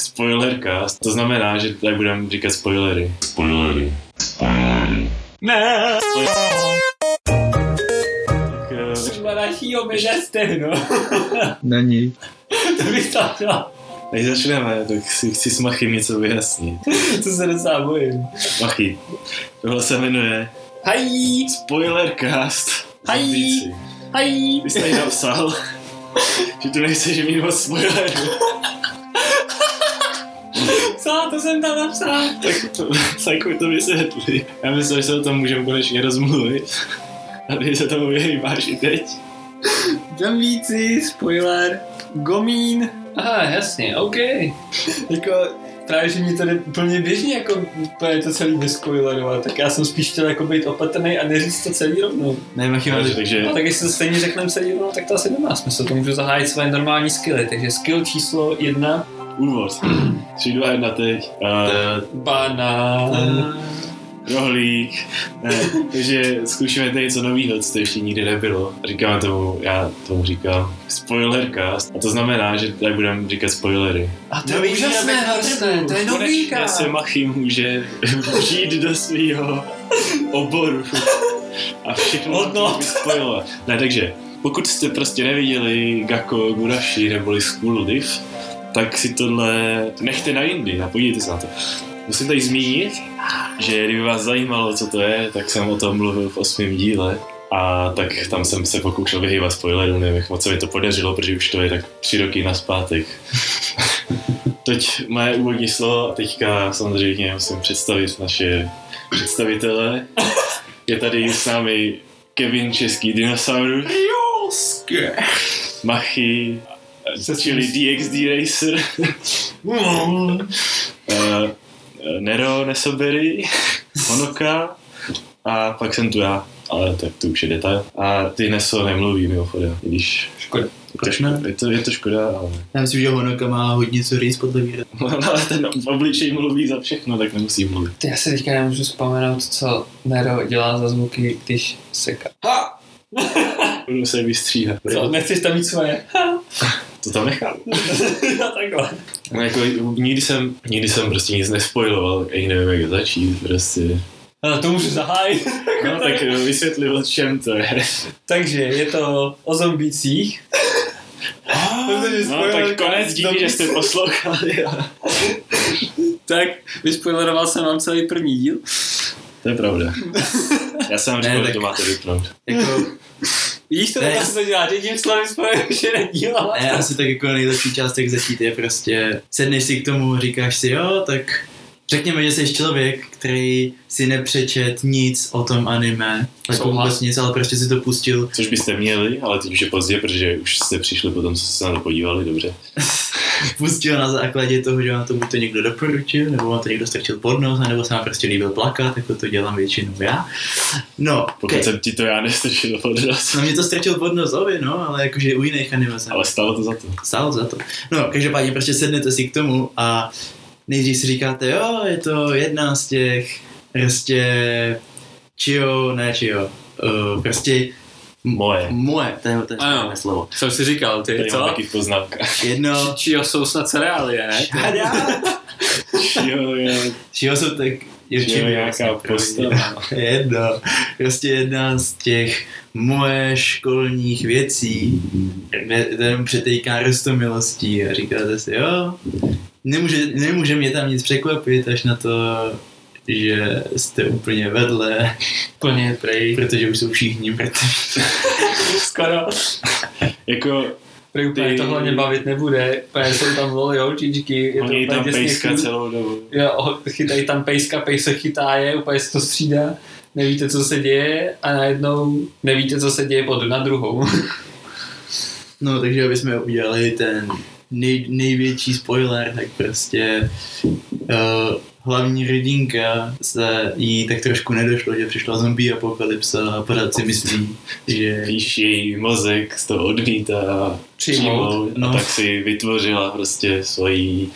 Spoilercast. To znamená, že tady budeme říkat spoilery. Spoilery. Ne. Tak, eh, Třeba našího stehno. Není. to bych tam než začneme, tak si chci s Machy něco vyjasnit. To se docela bojím. Machy, tohle se jmenuje Hají, Spoilercast. Hají. Hají. Ty jsi tady napsal, že tu nechceš mít moc spoilerů. Co, to jsem tam napsal. Tak to, tak mi to vysvětli. Já myslím, že se o tom můžeme konečně rozmluvit. A ty se tomu vyhýbáš i teď. Zombíci, spoiler, gomín. Aha, jasně, OK. Jako, právě, že mi to jde úplně běžně, jako úplně to celý nespoilerovat, tak já jsem spíš chtěl jako být opatrný a neříct to celý rovnou. Ne, Machy, Takže, takže No tak jestli to stejně řekneme celý rovnou, tak to asi nemá smysl, to můžu zahájit své normální skilly, takže skill číslo jedna, úvod. 3, 2, 1 teď. Uh, banán. rohlík. Ne, takže zkoušíme tady něco nového, co to ještě nikdy nebylo. Říkáme tomu, já tomu říkám spoilercast. A to znamená, že tady budeme říkat spoilery. A to je úžasné, to je novinka. Konečně se Machy může žít do svého oboru. A všechno spoilovat. Ne, takže pokud jste prostě neviděli Gakko Gurashi neboli School Live, tak si tohle nechte na jindy a podívejte se na to. Musím tady zmínit, že kdyby vás zajímalo, co to je, tak jsem o tom mluvil v osmém díle. A tak tam jsem se pokoušel vyhýbat spoilerům, nevím, jak moc se mi to podařilo, protože už to je tak tři roky naspátek. Teď moje úvodní slovo a teďka samozřejmě musím představit naše představitele. Je tady s námi Kevin Český dinosaurus, Machy, čili DXD Racer, eh, Nero Nesobery, Honoka a pak jsem tu já, ale tak to už je detail. A ty Neso nemluví mimochodem, i když Škoda. je to, je to, je to škoda, ale, Já myslím, že Honoka má hodně co říct podle víra. ale ten obličej mluví za všechno, tak nemusí mluvit. Ty já si teďka nemůžu vzpomenout, co Nero dělá za zvuky, když seká. Ha! Budu se vystříhat. Co, nechceš tam mít svoje? To tam nechám. no takhle. No, jako, nikdy jsem, nikdy jsem prostě nic nespojiloval, ani nevím, jak začít, prostě. Ale to můžu zahájit. No, tak eh, vysvětli, o čem to je. Takže je to o zombících. No, tak konec, díky, že jste poslouchali. Tak, vyspoileroval jsem vám celý první díl. To je pravda. Já jsem vám říkal, že to máte vypnout. Jako, Vidíš to, jak se to dělá, že tím slovem spojuješ jeden díl ne, asi tak jako nejlepší část, jak začít, je prostě sedneš si k tomu, říkáš si, jo, tak řekněme, že jsi člověk, který si nepřečet nic o tom anime, jako vůbec nic, ale prostě si to pustil Což byste měli, ale teď už je pozdě, protože už jste přišli po tom, co jste se na to podívali, dobře. pustil na základě toho, že vám to buď to někdo doporučil, nebo vám to někdo strčil pod nos, nebo se vám prostě líbil plakat, jako to dělám většinou já. No, Pokud okay. jsem ti to já nestrčil pod nos. Na mě to strčil pod nos obě, no, ale jakože u jiných anime Ale stalo to za to. stálo za to. No, každopádně prostě sednete si k tomu a nejdřív si říkáte, jo, je to jedna z těch prostě čio, ne čio, uh, prostě Moje. moje, to je, to je Ano. slovo. Co jsi říkal, ty, Tady mám co? taky v poznámkách. Jedno, Čího jsou snad cereálie, ne? Jo, jo. čio jsou tak, jo, Jo, čio, nějaká vlastně, postava. Jedno, prostě jedna z těch moje školních věcí, kde ten přetejká rostomilostí a říkáte si, jo, nemůže, nemůže mě tam nic překvapit až na to, že jste úplně vedle, Plně prej. protože už jsou všichni mrtví. Skoro. Jako, Prej úplně Ty- to hlavně bavit nebude. Úplně jsou tam loli holčičky. Je to oni úplně tam pejska cool. celou dobu. Jo, chytají tam pejska, pejs se chytá je, úplně se to střídá. Nevíte, co se děje a najednou nevíte, co se děje pod na druhou. No, takže aby jsme udělali ten nej, největší spoiler, tak prostě uh, hlavní hrdinka se jí tak trošku nedošlo, že přišla zombie apokalypsa a pořád si myslí, že Víš, její mozek z toho odmítá Přijmout, no. a tak si vytvořila prostě svoji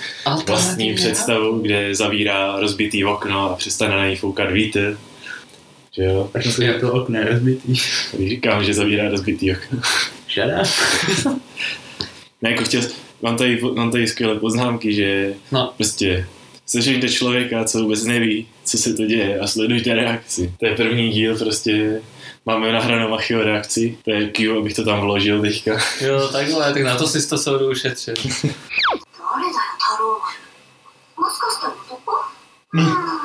vlastní představu, kde zavírá rozbitý okno a přestane na něj foukat vítr. Že jo? tak to je to okno je rozbitý. Když říkám, že zavírá rozbitý okno. Shut up. Ne, jako chtěl, mám tady, mám tady skvělé poznámky, že No. prostě sežeňte člověka, co vůbec neví, co se to děje a sledujte reakci. To je první díl, prostě máme nahranou Machio reakci, to je Q, abych to tam vložil teďka. Jo, takhle, tak na to si to soudu ušetřil. 誰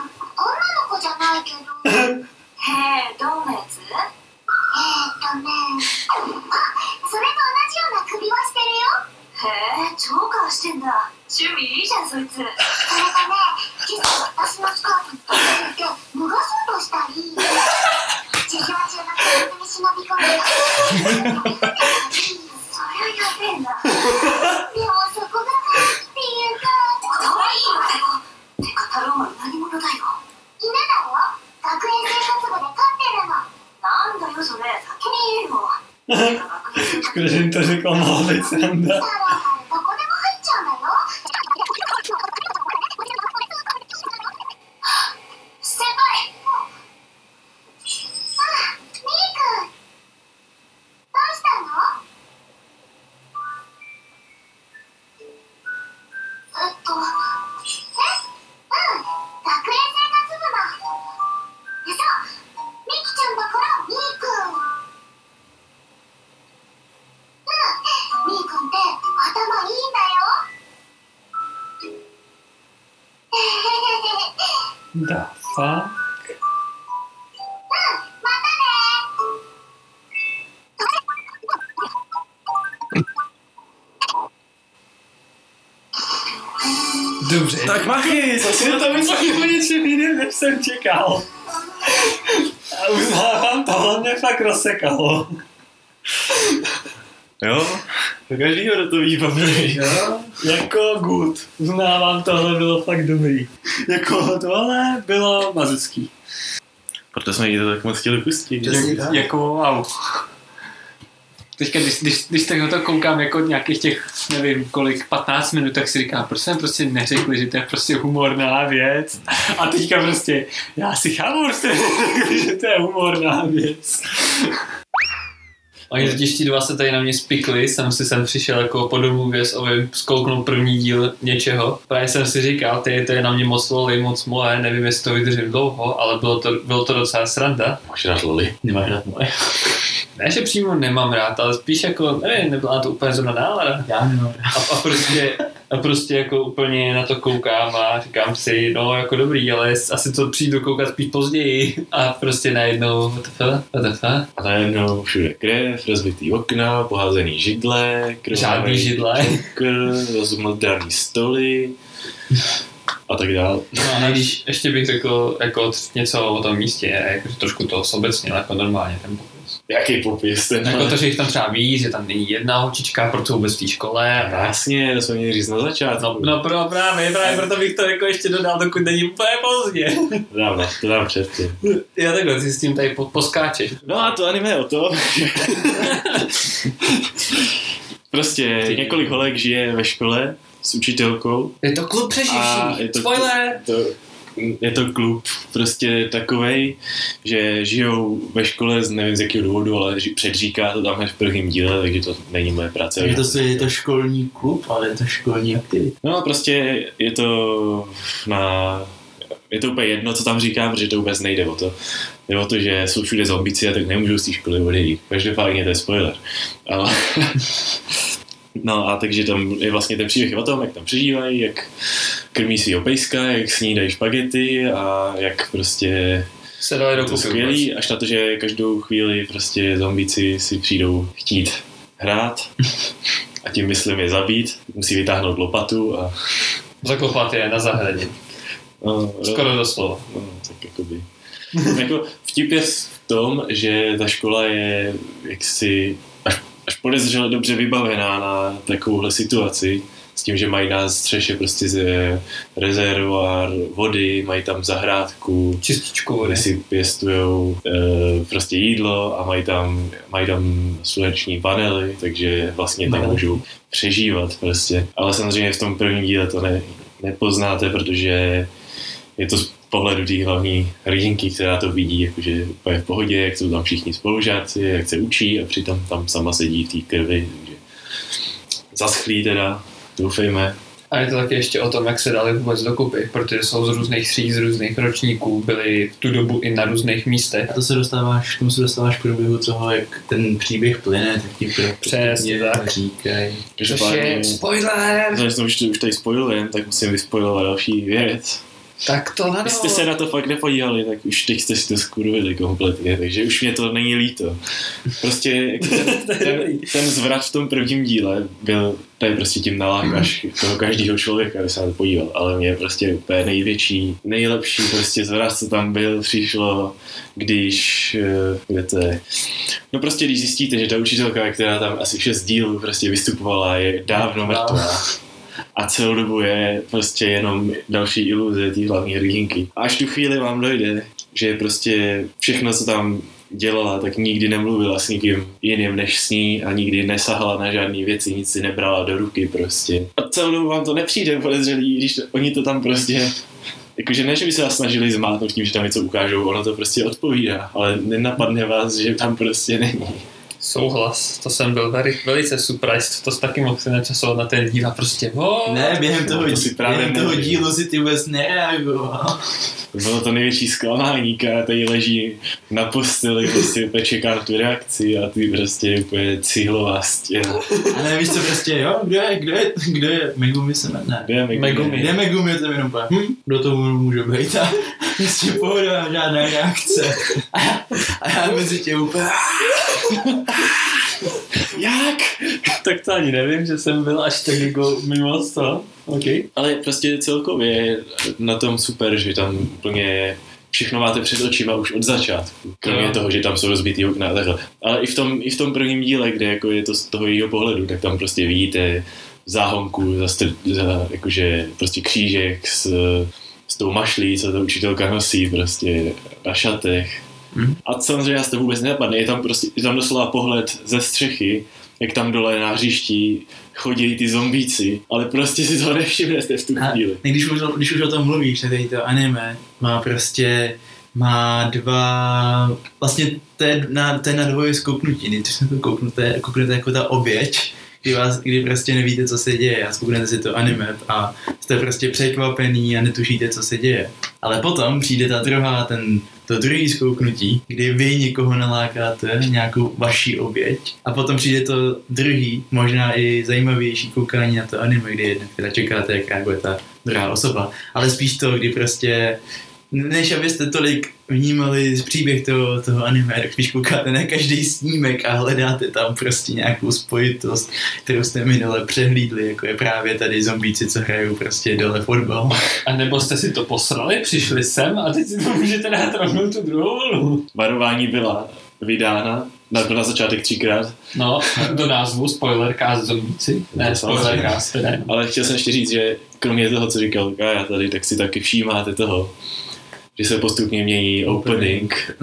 超顔してんだ。趣味いいじゃんそいつ。それがね今朝私のスカートに飛びて脱がそうとしたり授業中のクラスに忍び込んで。そりゃやべえな。でもそこが可愛いっていうか可愛いわよ。てか太郎丸何者だよ。犬だよ学園生活部で飼ってるの。なんだよそれ。先に言えよ。てか学園生活部 Dobře. Tak machy, co si No to myslel o něčem jiném, než jsem čekal. A uznávám, tohle mě fakt rozsekalo. Jo, to každýho do toho ví poprvé. Jo, jako good. Uznávám, tohle bylo fakt dobrý. Jako tohle bylo mazický. Proto jsme jí to tak moc chtěli pustit. Přesně. Jako wow. Teďka, když, když, když tak na to koukám jako nějakých těch, nevím kolik, 15 minut, tak si říkám, proč jsem prostě neřekl, že to je prostě humorná věc. A teďka prostě, já si chápu, prostě neřekl, že to je humorná věc. Oni totiž ti dva se tady na mě spikli, jsem si sem přišel jako po domluvě s ovým zkouknout první díl něčeho. Právě jsem si říkal, ty, to je na mě moc loli, moc moje, nevím, jestli to vydržím dlouho, ale bylo to, bylo to docela sranda. Máš rád loli. Nemáš rád moje. Ne, že přímo nemám rád, ale spíš jako, nevím, nebyla na to úplně zrovna nálada. Já nemám. A, a, prostě, a prostě jako úplně na to koukám a říkám si, no jako dobrý, ale asi to přijdu koukat spíš později. A prostě najednou, what the fuck, what the fuck. A najednou všude krev, rozbitý okna, poházený židle, krvavý Žádný židle. Joker, rozmldaný stoly a tak dále. No a navíc ještě bych řekl jako něco o tom místě, jako trošku to sobecně, jako normálně ten. Jaký popis ten? Jako to, že jich tam třeba víc, že tam není jedna holčička, proto vůbec v té škole. A Jasně, to jsme měli říct na začátku. No, no pro, právě, právě proto bych to jako ještě dodal, dokud není úplně pozdě. To dám, na- to dám předtím. Já takhle si s tím tady po, poskáčeš. No a to anime je o že... prostě několik holek žije ve škole s učitelkou Je to klub přeživší. je to, Spoiler! to, je to klub prostě takovej, že žijou ve škole, z- nevím z jakého důvodu, ale předříká to tam v prvním díle, takže to není moje práce. Takže to se je to školní klub, ale je to školní aktivita. No a prostě je to na... Je to úplně jedno, co tam říkám, protože to vůbec nejde o to. Jde o to, že jsou všude zombici a tak nemůžou z té školy odejít. Každopádně to je spoiler. Ale... No a takže tam je vlastně ten příběh o tom, jak tam přežívají, jak krmí svýho pejska, jak snídají špagety a jak prostě Se dali do skvělý, až na to, že každou chvíli prostě zombici si přijdou chtít hrát a tím myslím je zabít, musí vytáhnout lopatu a Zakopat je na zahradě. no, Skoro doslova. no, tak jakoby. jako vtip je v tom, že ta škola je jaksi podezřele dobře vybavená na takovouhle situaci, s tím, že mají na střeše prostě ze rezervoár vody, mají tam zahrádku, Čističku kde vody. si pěstují e, prostě jídlo a mají tam, mají tam sluneční panely, takže vlastně tam můžou přežívat prostě. Ale samozřejmě v tom prvním díle to ne, nepoznáte, protože je to pohledu té hlavní hrdinky, která to vidí, jakože úplně v pohodě, jak jsou tam všichni spolužáci, jak se učí a přitom tam sama sedí v té krvi, takže zaschlý teda. doufejme. A je to taky ještě o tom, jak se dali vůbec dokupy, protože jsou z různých tříd, z různých ročníků, byli v tu dobu i na různých místech. A to se dostáváš, k tomu se dostáváš v průběhu toho, jak ten příběh plyne, tak ti Přesně tak. říkají. Což je spoiler! vzhledem, že už, už tady spoilujem, tak musím vyspoilovat další věc. Tak to na Když jste se na to fakt nepodívali, tak už teď jste si to skurvili kompletně, takže už mě to není líto. Prostě ten, ten, ten zvrat v tom prvním díle byl, to je prostě tím nalákáš toho každého člověka, aby se na to podíval, ale mě prostě úplně největší, nejlepší prostě zvrat, co tam byl, přišlo, když, eh, kde to je, no prostě když zjistíte, že ta učitelka, která tam asi šest dílů prostě vystupovala, je dávno mrtvá. A celou dobu je prostě jenom další iluze té hlavní hrdinky. Až tu chvíli vám dojde, že prostě všechno, co tam dělala, tak nikdy nemluvila s nikým jiným než s ní a nikdy nesahala na žádné věci, nic si nebrala do ruky prostě. A celou dobu vám to nepřijde podezřelý, když to, oni to tam prostě Jakože ne, že by se vás snažili zmátnout tím, že tam něco ukážou, ono to prostě odpovídá, ale nenapadne vás, že tam prostě není. Souhlas, to jsem byl very, velice surprised, to jsi taky mohl si načasovat na ten díl a prostě what? Ne, během No, toho, to si právě během toho dílu si ty vůbec nereagoval. Bylo to největší zklamání, která tady leží na posteli, prostě úplně čeká na tu reakci a ty prostě úplně cihlová stěna. A ne, víš co prostě, jo, kdo je, kdo je, kdo je, Megumi se jmenuje. Kde je Megumi? Megumi. Kde je Megumi, to je jenom úplně, hm, kdo to může být a prostě pohoda, žádná reakce. A já, a já mezi tě úplně, Jak? Tak to ani nevím, že jsem byl až tak jako mimo to. OK. Ale prostě celkově je na tom super, že tam úplně všechno máte před očima už od začátku. Kromě Jo. toho, že tam jsou rozbitý okna a takhle. Ale i v tom, i v tom prvním díle, kde jako je to z toho jejího pohledu, tak tam prostě vidíte záhonku za, str- za jakože prostě křížek s, s tou mašlí, co ta učitelka nosí prostě na šatech. Mhm. A samozřejmě vás to vůbec nenapadne. Je tam prostě, je tam doslova pohled ze střechy, jak tam dole na hřišti chodí ty zombíci, ale prostě si to nevšimnete v tu A chvíli. když už, o- když už o tom mluvíš, tak tady to anime má prostě má dva, vlastně to je na, to je na dvoje zkouknutí, když se to kouknete, kouknete jako ta oběť, kdy, vás, kdy prostě nevíte, co se děje a zkouknete si to anime a jste prostě překvapený a netušíte, co se děje. Ale potom přijde ta druhá, ten, to druhý zkouknutí, kdy vy někoho nalákáte, nějakou vaši oběť a potom přijde to druhý, možná i zajímavější koukání na to anime, kdy jednak teda čekáte, jak reaguje ta druhá osoba, ale spíš to, kdy prostě než abyste tolik vnímali z příběh toho, toho anime, spíš koukáte na každý snímek a hledáte tam prostě nějakou spojitost, kterou jste minule přehlídli, jako je právě tady zombíci, co hrajou prostě dole fotbal. A nebo jste si to posrali, přišli sem a teď si to můžete dát rovnou tu druhou vlnu. Varování byla vydána, na, na začátek třikrát, No, do názvu spoiler cast zombíci. Ne, To spoiler samozřejmě. cast teda. jenom. ale chtěl jsem ještě říct, že kromě toho, co říkal Kája tady, tak si taky všímáte toho, že se postupně mění opening.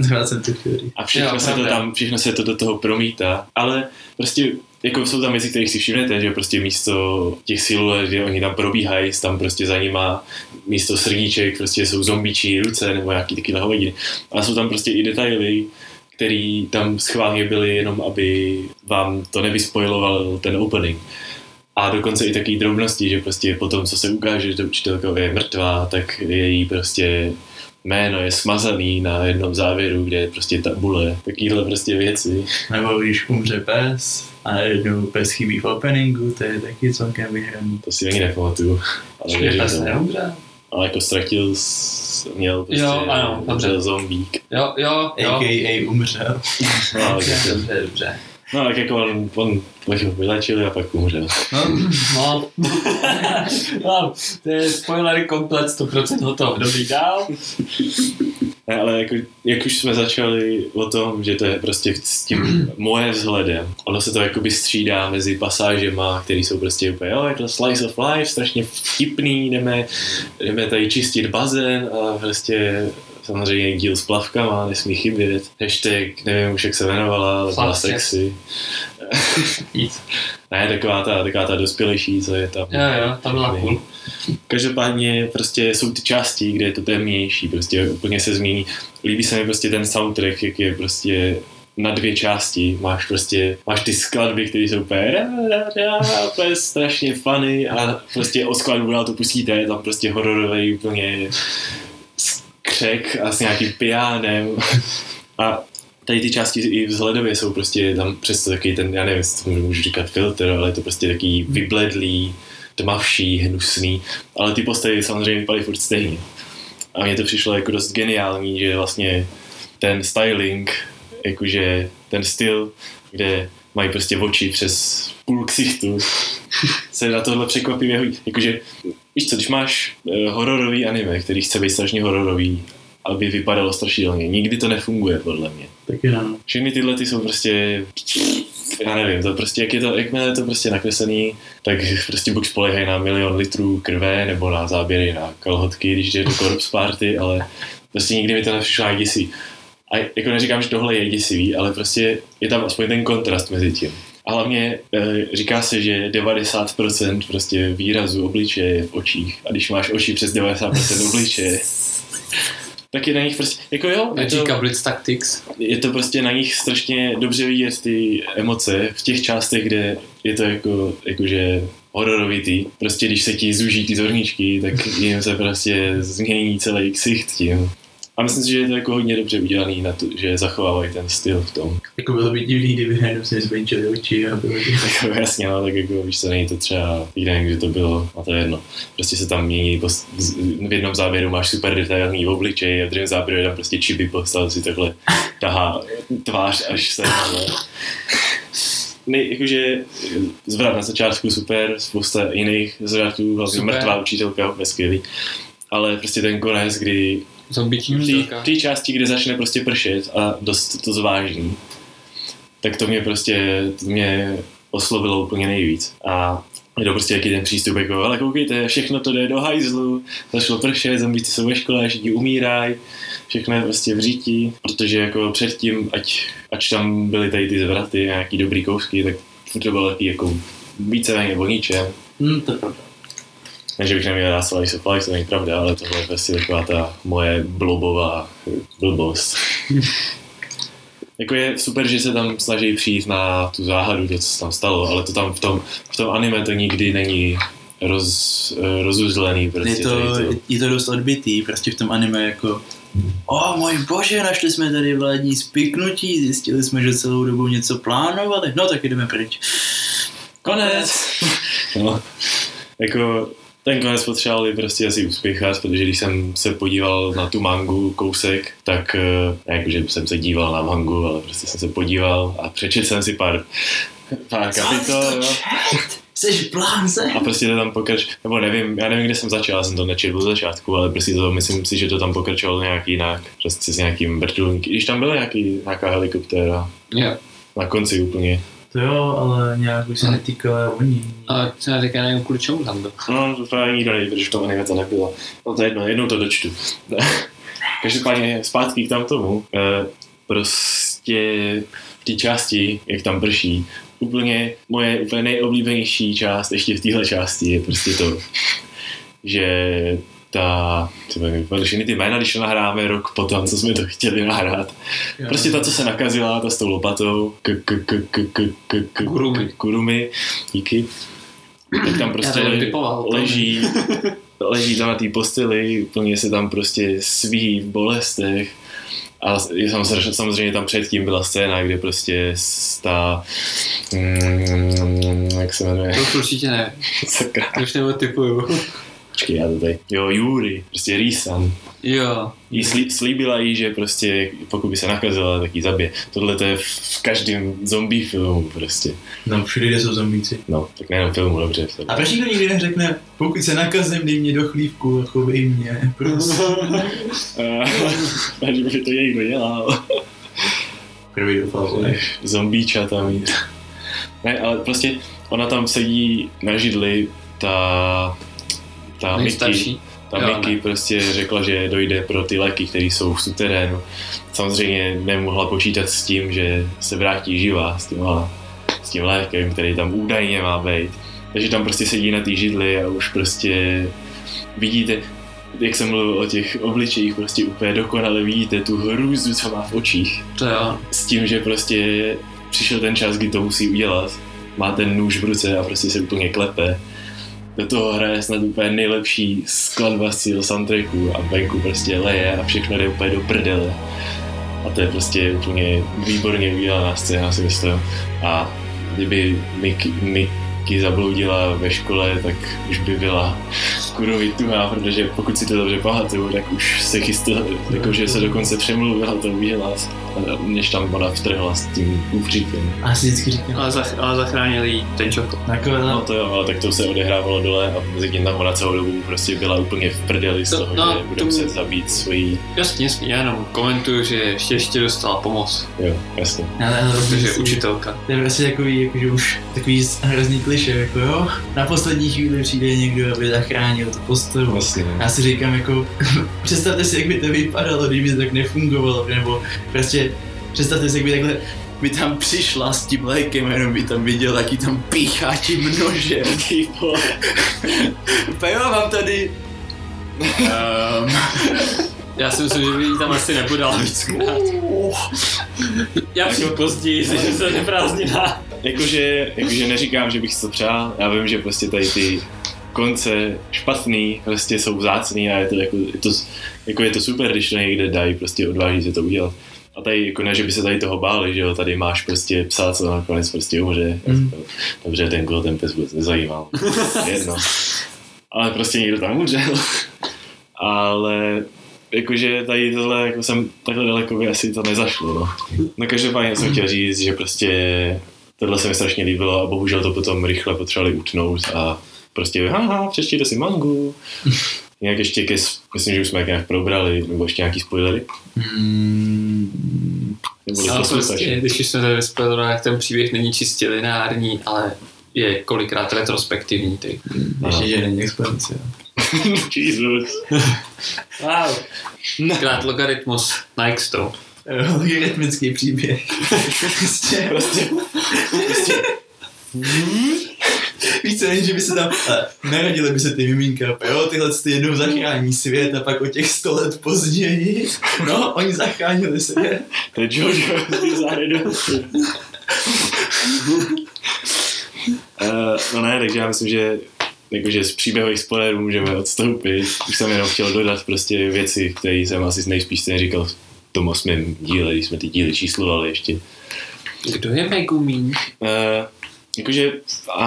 A všechno, Jo, se to tam, všechno se to do toho promítá, ale prostě jako jsou tam věci, které si všimnete, že prostě místo těch siluet, že oni tam probíhají, tam prostě za nima místo srdíček prostě jsou zombičí ruce nebo nějaký takovýhle hovadiny. Ale jsou tam prostě i detaily, který tam schválně byly jenom, aby vám to nevyspojiloval ten opening. A dokonce i taky drobnosti, že prostě po tom, co se ukáže, že ta učitelka je mrtvá, tak její prostě jméno je smazaný na jednom závěru, kde je prostě tabule. Takovýhle prostě věci. Nebo když umře pes a najednou pes chybí v openingu, to je taky celkem vyhraný. To si ani nepamatuju. Ale, věřím pes tomu. neumře. ale jako ztratil, měl prostě Jo, ano, dobře. umřel zombík. Jo, jo, jo. A.k.a. umřel. No, ale Dobře, dobře, dobře. No tak jako on, on, on ho vylečili a pak umřel. No, no. no, to je spoiler komplet 100% hotov. Dobrý dál. Ne, ale jako, jak už jsme začali o tom, že to je prostě s tím moje vzhledem, ono se to jakoby střídá mezi pasážema, které jsou prostě úplně, jo, je to slice of life, strašně vtipný, jdeme, jdeme tady čistit bazén a prostě samozřejmě díl s plavkama, nesmí chybět. Hashtag, nevím už jak se jmenovala, ale byla sexy. Nic. Ne, taková ta, taková ta dospělejší, co je tam. Jo, jo, ta byla cool. Každopádně prostě jsou ty části, kde je to temnější, prostě úplně se změní. Líbí se mi prostě ten soundtrack, jak je prostě na dvě části. Máš prostě, máš ty skladby, které jsou úplně, ra, ra, ra, úplně strašně funny a prostě o skladbu dál to pustíte, je tam prostě hororový úplně křek a s nějakým pijánem. A tady ty části i vzhledově jsou prostě tam přesto taky ten, já nevím, jestli to můžu říkat filtr, ale je to prostě taký vybledlý, tmavší, hnusný, ale ty postavy samozřejmě vypadají furt stejně. A mně to přišlo jako dost geniální, že vlastně ten styling, jakože ten styl, kde mají prostě oči přes půl ksichtu, se na tohle překvapivě hodí. Jakože, víš co, když máš uh, hororový anime, který chce být strašně hororový, aby vypadalo strašidelně. Nikdy to nefunguje, podle mě. Taky ano. Všechny tyhle ty jsou prostě já nevím, to prostě, jak je to, jakmile je to prostě nakreslený, tak prostě buď spolehají na milion litrů krve, nebo na záběry na kalhotky, když jde do corpse party, ale prostě nikdy mi to nepřišlo děsí. A jako neříkám, že tohle je děsivý, ale prostě je tam aspoň ten kontrast mezi tím. A hlavně e, říká se, že 90% prostě výrazu obličeje je v očích. A když máš oči přes 90% obličeje, tak je na nich prostě, jako jo, je to, Blitz Tactics. je to prostě na nich strašně dobře vidět ty emoce v těch částech, kde je to jako, jakože hororovitý. Prostě když se ti zúží ty zorničky, tak jim se prostě změní celý ksicht tím. A myslím si, že je to jako hodně dobře udělaný na to, že zachovávají ten styl v tom. Jako bylo by divný, kdyby najednou se zmenšily oči a bylo by... Jako jasně, no, tak jako víš co, není to třeba, nevím, kdy to bylo, a to je jedno. Prostě se tam mění, post, v jednom záběru máš super detailní obličej a v druhém záběru je tam prostě čiby postal si takhle tahá tvář až se ale... Ne, jakože zvrat na začátku super, spousta jiných zvratů, hlavně mrtvá učitelka, skvělý. Ale prostě ten konec, kdy Zombiční v té části, kde začne prostě pršet a dost to zvážní, tak to mě prostě, to mě oslovilo úplně nejvíc. A je to prostě jaký ten přístup, jako, ale koukejte, všechno to jde do hajzlu, začalo pršet, zombíci jsou ve škole, všichni umírají, všechno je prostě v řítí, protože jako předtím, ať, ať tam byly tady ty zvraty, nějaký dobrý kousky, tak furt to bylo taky jako víceméně o ničem. Hm, to je pravda. Ne, že bych neměl rád Slice of Life, to není pravda, ale tohle je prostě taková ta moje blobová blbost. jako je super, že se tam snaží přijít na tu záhadu, to, co se tam stalo, ale to tam v tom, v tom anime to nikdy není roz, eh, rozuzlený. Prostě Je to, to. je to dost odbitý, prostě v tom anime jako O můj bože, našli jsme tady vládní spiknutí, zjistili jsme, že celou dobu něco plánovali, no tak jdeme pryč. Konec! no, jako ten konec potřebovali prostě asi uspěchat, protože když jsem se podíval na tu mangu kousek, tak eh, ne jako, že jsem se díval na mangu, ale prostě jsem se podíval a přečetl jsem si pár, pár kapitol. jo. Jsi blánze? A prostě to tam pokrač, nebo nevím, já nevím, kde jsem začal, já jsem to nečetl do začátku, ale prostě to, myslím si, že to tam pokračovalo nějak jinak, prostě s nějakým vrtulníky, když tam byla nějaký, nějaká helikoptéra, Jo. na konci úplně. To jo, ale nějak už se netýkala oni. Ale třeba teďka nevím, kvůli čemu tam byl. No, to právě nikdo neví, protože v tom anime to nebylo. No to je jedno, jednou to dočtu. Každopádně zpátky k tam tomu. E, prostě v té části, jak tam prší, úplně moje úplně nejoblíbenější část ještě v téhle části je prostě to, že ta, vypadly všechny ty jména, když to nahráme rok potom, co jsme to chtěli nahrát. Prostě ta, co se nakazila, ta s tou lopatou, k, k, k, k, k, k, k, Kurumi. kurumi, díky. Tak tam prostě leží, leží tam na té posteli, úplně se tam prostě sví v bolestech. A samozřejmě, samozřejmě tam předtím byla scéna, kde prostě ta, mm, jak se jmenuje, To už určitě ne. sakra, To už nebo typuju. Počkej, já to tady, jo, Yuri, prostě Risan, Jo. jí slí, slíbila jí, že prostě pokud by se nakazila, tak ji zabije. Tohle to je v každém zombie filmu prostě. Tam všude, kde jsou zombíci. No, tak nejenom filmu, dobře. A proč nikdo nikdy neřekne, pokud se nakazím, dej mě do chlívku a chovej mě, prosím. A že by to někdo dělal. Prvý doufal, Zombíča tam jít. Ne, ale prostě ona tam sedí na židli, ta, ta Mickey, ta Jo, Mickey ne. prostě řekla, že dojde pro ty léky, které jsou v suterénu. Samozřejmě nemohla počítat s tím, že se vrátí živá s tím, s tím lékem, který tam údajně má být. Takže tam prostě sedí na té židli a už prostě vidíte, jak jsem mluvil o těch obličejích, prostě úplně dokonale vidíte tu hrůzu, co má v očích. To jo. S tím, že prostě přišel ten čas, kdy to musí udělat. Má ten nůž v ruce a prostě se úplně klepe. Do toho hraje snad úplně nejlepší skladba z celého soundtracku a venku prostě leje a všechno jde úplně do prdele. A to je prostě úplně výborně udělaná scéna, si myslím. A kdyby Mickey, Mickey zabloudila ve škole, tak už by byla kurvy tuhá, protože pokud si to dobře pamatuju, tak už se chystala, jakože se dokonce přemluvila to udělat, než tam ona vtrhla s tím kufříkem. A si vždycky říkám. Ale, zach, ale zachránili jí ten čokol. Nakonec, No to jo, ale tak to se odehrávalo dole a mezi tím tam ona celou dobu prostě byla úplně v prdeli z To- toho, no, že bude to- muset zabít svojí, Jasně, jasně, já jenom komentuju, že ještě, ještě dostala pomoc, jo, jasně. ale, ale protože je si- učitelka. To je prostě takový, jakože už takový hrozný kliše, jako jo, na poslední chvíli přijde někdo, aby zachránil tu postavu. Vlastně. Já si říkám jako, představte si, jak by to vypadalo, kdyby to tak nefungovalo, nebo prostě představte si, jak by takhle by tam přišla s tím lékem, jenom by tam viděl, jaký tam píchá tím nožem. Ty vole. Úplně jo, mám tady... Um, Já si myslím, že by jí tam asi nepodala víckrát. Já přijdu později, že se neprázdnina. Jakože, jakože neříkám, že bych si to přál, já vím, že prostě tady ty konce špatný prostě jsou vzácný a je to jako, je to, jako je to super, když to někde dají, prostě odváží se to udělat. A tady jako ne, že by se tady toho báli, že jo, tady máš prostě psa, co nakonec prostě umře. Mm. Dobře, ten koho ten pes vůbec nezajímal. Jedno. Ale prostě někdo tam umřel. Ale jakože tady tohle, jako jsem takhle daleko by asi to nezašlo, no. No každopádně jsem chtěl říct, že prostě tohle se mi strašně líbilo a bohužel to potom rychle potřebovali utnout a prostě haha, přečtěte si mangu. Nějak ještě ke, myslím, že už jsme nějak probrali, nebo ještě nějaký spoilery. mm, Nebo Ale prostě, když už jsme tady vyspěli, tak ten příběh není čistě lineární, ale je kolikrát retrospektivní. Ty. ještě, že není expozice. Jesus. Wow. Krát logaritmus na x to. Logaritmický příběh. prostě, Prostě, prostě Víš co, že by se tam, ale narodili by se ty mimínka, jo, tyhle ty jednou zachrání svět a pak o těch sto let později, no, oni zachránili svět. to je Jojo z Uh, no ne, takže já myslím, že jakože z příběhových spoilerů můžeme odstoupit. Už jsem jenom chtěl dodat prostě věci, které jsem asi nejspíš neříkal v tom osmém díle, když jsme ty díly číslovali ještě. Kdo je Megumin? Uh, jakože a,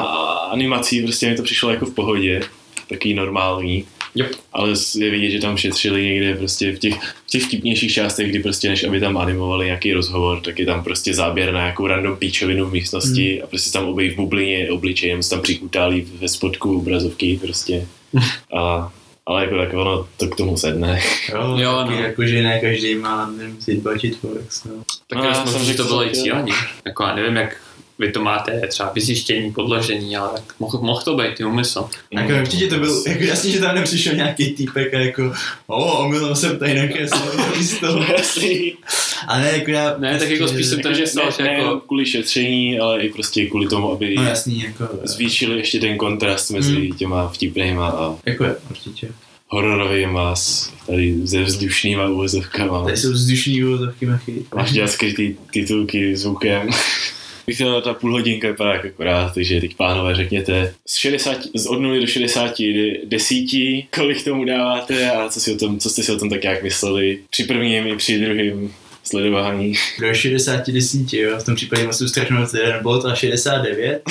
animací prostě mi to přišlo jako v pohodě, takový normální. Yep. Ale je vidět, že tam šetřili někde prostě v těch, v těch vtipnějších částech, kdy prostě než aby tam animovali nějaký rozhovor, tak je tam prostě záběr na nějakou random píčovinu v místnosti Hmm. a prostě tam objeví v bublině obličej, nebo se tam přikutálí ve spodku obrazovky prostě. A, ale jako tak ono to k tomu sedne. Jo, Jo, no. jako, že ne každý má nemusí dbačit Forex, no. Tak No, já jsem že to bylo i cíleně. Jako já nevím, jak vy to máte třeba vyzjištění, podložení, ale tak mohl, mohl to být i úmysl. Jako určitě to byl, jako jasně, že tam nepřišel nějaký týpek a jako, o, omylem jsem tady nakreslil místo. Ale ne, jako já... Ne, tak jako prostě- spíš jsem to Takže myslel, ne, že ne jako- kvůli šetření, ale i prostě kvůli tomu, aby No jasný, jako... zvýšili ještě ten kontrast mezi Hmm. těma vtipnýma a Jako je, určitě. hororovýma s tady ze vzdušnýma uvozovkama. Tady jsou vzdušní úvodovky machy. Máš dělat skrytý titulky zvukem. Vychtěla ta půl hodinka vypadá jak akorát, takže teď pánové řekněte z, 60, z od 0 do 60 de- desítí, kolik tomu dáváte a co, si o tom, co jste si o tom tak nějak mysleli při prvním i při druhém sledování. Do 60 desíti, jo, v tom případě musím strašnout jeden bod a 69.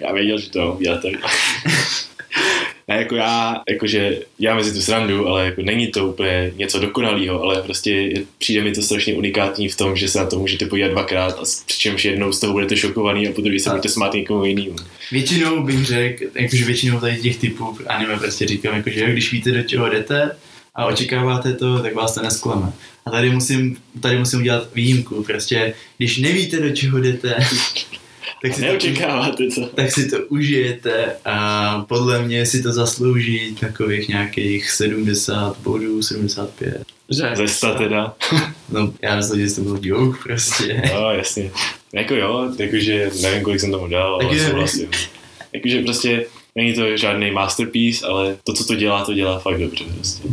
Já věděl, že to udělat tak. Ne, jako já, jakože já mezi tu srandu, ale jako není to úplně něco dokonalého, ale prostě je, přijde mi to strašně unikátní v tom, že se na to můžete podívat dvakrát a přičemž jednou z toho budete šokovaný a po druhé se A- budete smát někomu jinému. Většinou bych řekl, jakože většinou tady těch typů anime prostě říkám, jakože když víte, do čeho jdete a očekáváte to, tak vás to nesklame. A tady musím, tady musím udělat výjimku, prostě když nevíte, do čeho jdete, tak si, to, Neočekáváte to. tak si to užijete a podle mě si to zaslouží takových nějakých 70 bodů, 75. Že? Ze sta teda. No, já myslím, že to byl joke prostě. No, jasně. Jako jo, jakože nevím, kolik jsem tomu dal, ale Taky nevím. souhlasím. Jakože prostě Není to žádný masterpiece, ale to, co to dělá, to dělá fakt dobře. Prostě.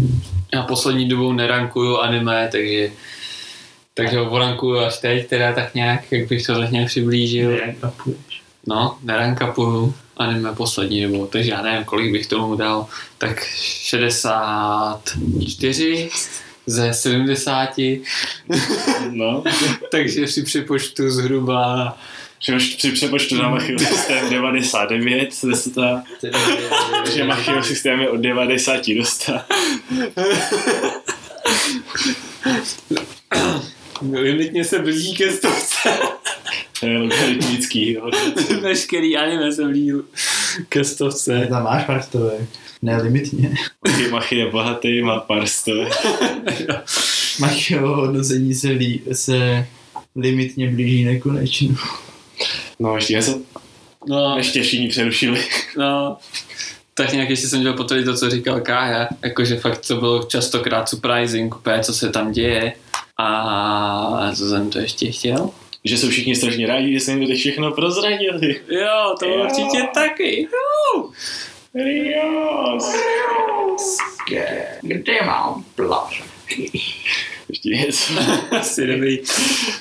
Já poslední dobou nerankuju anime, takže takže ho rankuju až teď, teda tak nějak, jak bych to tak nějak přiblížil. Nerankapuješ. No, nerankapuju anime poslední dobou, takže já nevím, kolik bych tomu dal, tak 64 ze 70, No, takže při přepočtu zhruba při přepočtu na Machio systém 99 ze 100, že Machio systém je od 90 do 100. limitně se blíží ke stovce. To je logaritmický. Veškerý anime se blíží ke stovce. Tam máš prstové. Nelimitně. Machy, Machy je bohatý, má pár stovek. Jeho hodnocení se, lí, se limitně blíží nekonečno. No, ještě něco? No, Ještě všichni přerušili. no, tak nějak ještě jsem chtěl potvrdit to, co říkal Kája, jakože fakt to bylo častokrát surprising, úplně, co se tam děje. A co jsem to ještě chtěl? Že jsou všichni strašně rádi, že se jim to všechno prozradili. Jo, to Jo. určitě taky. Rios. Kde mám pláž? Ještě něco. Asi dobrý.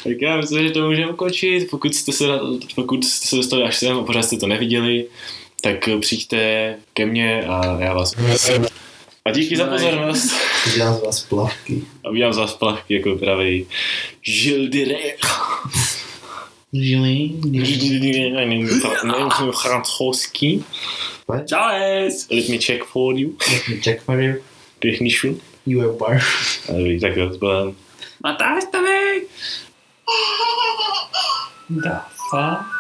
Tak já myslím, že to můžeme ukončit. Pokud jste se, pokud jste se dostali až sem a pořád jste to neviděli, tak přijďte ke mně a já vás a díky za pozornost. Dělám z vás plavky. A udělám z vás plavky jako pravý Žildirek. Francouzský. Čau! Let me check for you. Jack Mario. Technišu. You are bar. A dobrý, tak jo, zbyl. Matáš to? Da, fa.